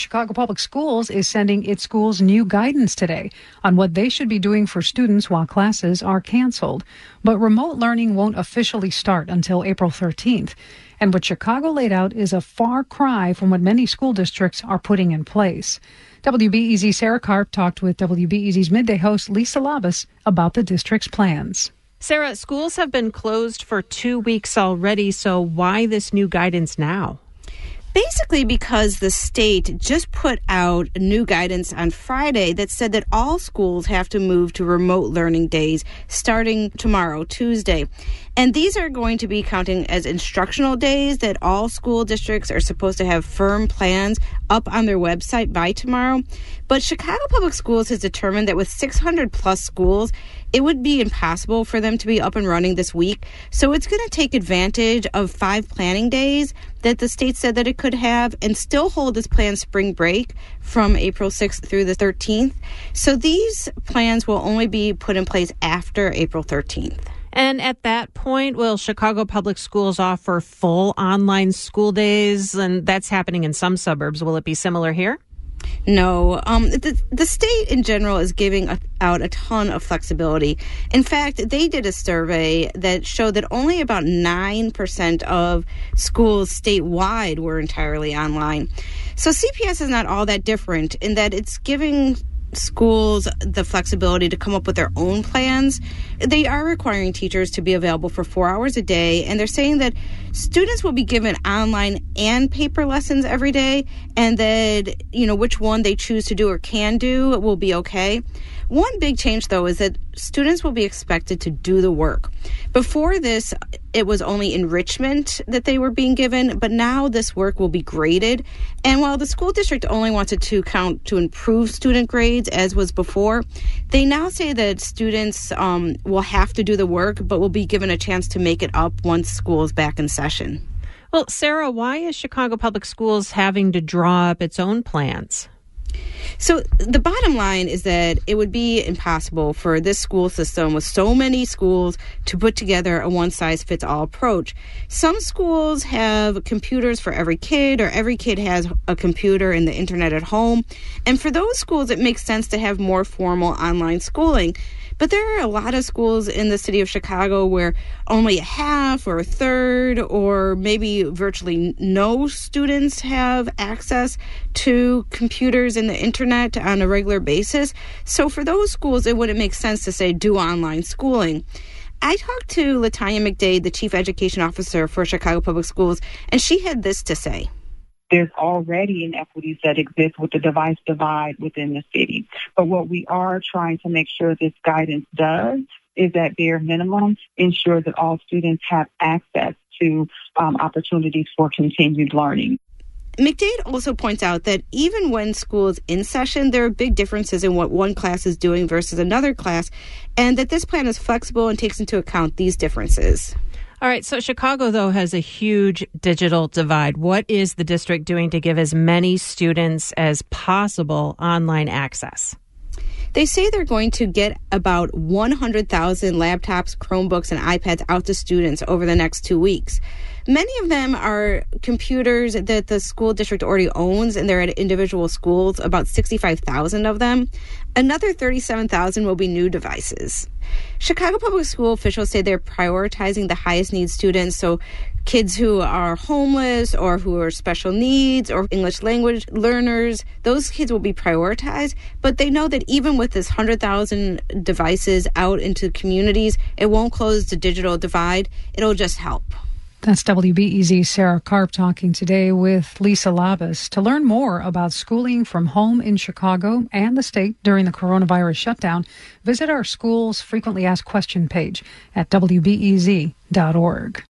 Chicago Public Schools is sending its schools new guidance today on what they should be doing for students while classes are canceled. But remote learning won't officially start until April 13th. And what Chicago laid out is a far cry from what many school districts are putting in place. WBEZ Sarah Karp talked with WBEZ's midday host Lisa Labuz about the district's plans. Sarah, schools have been closed for two weeks already, so why this new guidance now? Basically, because the state just put out new guidance on Friday that said that all schools have to move to remote learning days starting tomorrow, Tuesday. And these are going to be counting as instructional days that all school districts are supposed to have firm plans up on their website by tomorrow. But Chicago Public Schools has determined that with 600 plus schools, it would be impossible for them to be up and running this week. So it's going to take advantage of five planning days that the state said that it could have and still hold its planned spring break from April 6th through the 13th. So these plans will only be put in place after April 13th. And at that point, will Chicago Public Schools offer full online school days? And that's happening in some suburbs. Will it be similar here? No, um, the, the state in general is giving a, out a ton of flexibility. In fact, they did a survey that showed that only about 9% of schools statewide were entirely online. So CPS is not all that different in that it's giving schools the flexibility to come up with their own plans. They are requiring teachers to be available for four hours a day, and they're saying that students will be given online and paper lessons every day, and that, you know, which one they choose to do or can do will be okay. One big change, though, is that students will be expected to do the work. Before this, it was only enrichment that they were being given, but now this work will be graded. And while the school district only wanted to count to improve student grades, as was before, they now say that students um, will have to do the work, but will be given a chance to make it up once school is back in session. Well, Sarah, why is Chicago Public Schools having to draw up its own plans? So the bottom line is that it would be impossible for this school system with so many schools to put together a one size fits all approach. Some schools have computers for every kid, or every kid has a computer and the internet at home. And for those schools, it makes sense to have more formal online schooling. But there are a lot of schools in the city of Chicago where only a half or a third or maybe virtually no students have access to computers and the internet on a regular basis. So for those schools, it wouldn't make sense to say do online schooling. I talked to Latanya McDade, the chief education officer for Chicago Public Schools, and she had this to say there's already inequities that exist with the device divide within the city. But what we are trying to make sure this guidance does is that bare minimum ensure that all students have access to um, opportunities for continued learning. McDade also points out that even when school is in session, there are big differences in what one class is doing versus another class, and that this plan is flexible and takes into account these differences. All right. So Chicago, though, has a huge digital divide. What is the district doing to give as many students as possible online access? They say they're going to get about 100,000 laptops, Chromebooks, and iPads out to students over the next two weeks. Many of them are computers that the school district already owns, and they're at individual schools, about 65,000 of them. Another 37,000 will be new devices. Chicago Public School officials say they're prioritizing the highest need students, so kids who are homeless or who are special needs or English language learners, those kids will be prioritized. But they know that even with this 100,000 devices out into communities, it won't close the digital divide, it'll just help. That's WBEZ Sarah Karp talking today with Lisa Labuz. To learn more about schooling from home in Chicago and the state during the coronavirus shutdown, visit our school's frequently asked question page at WBEZ.org.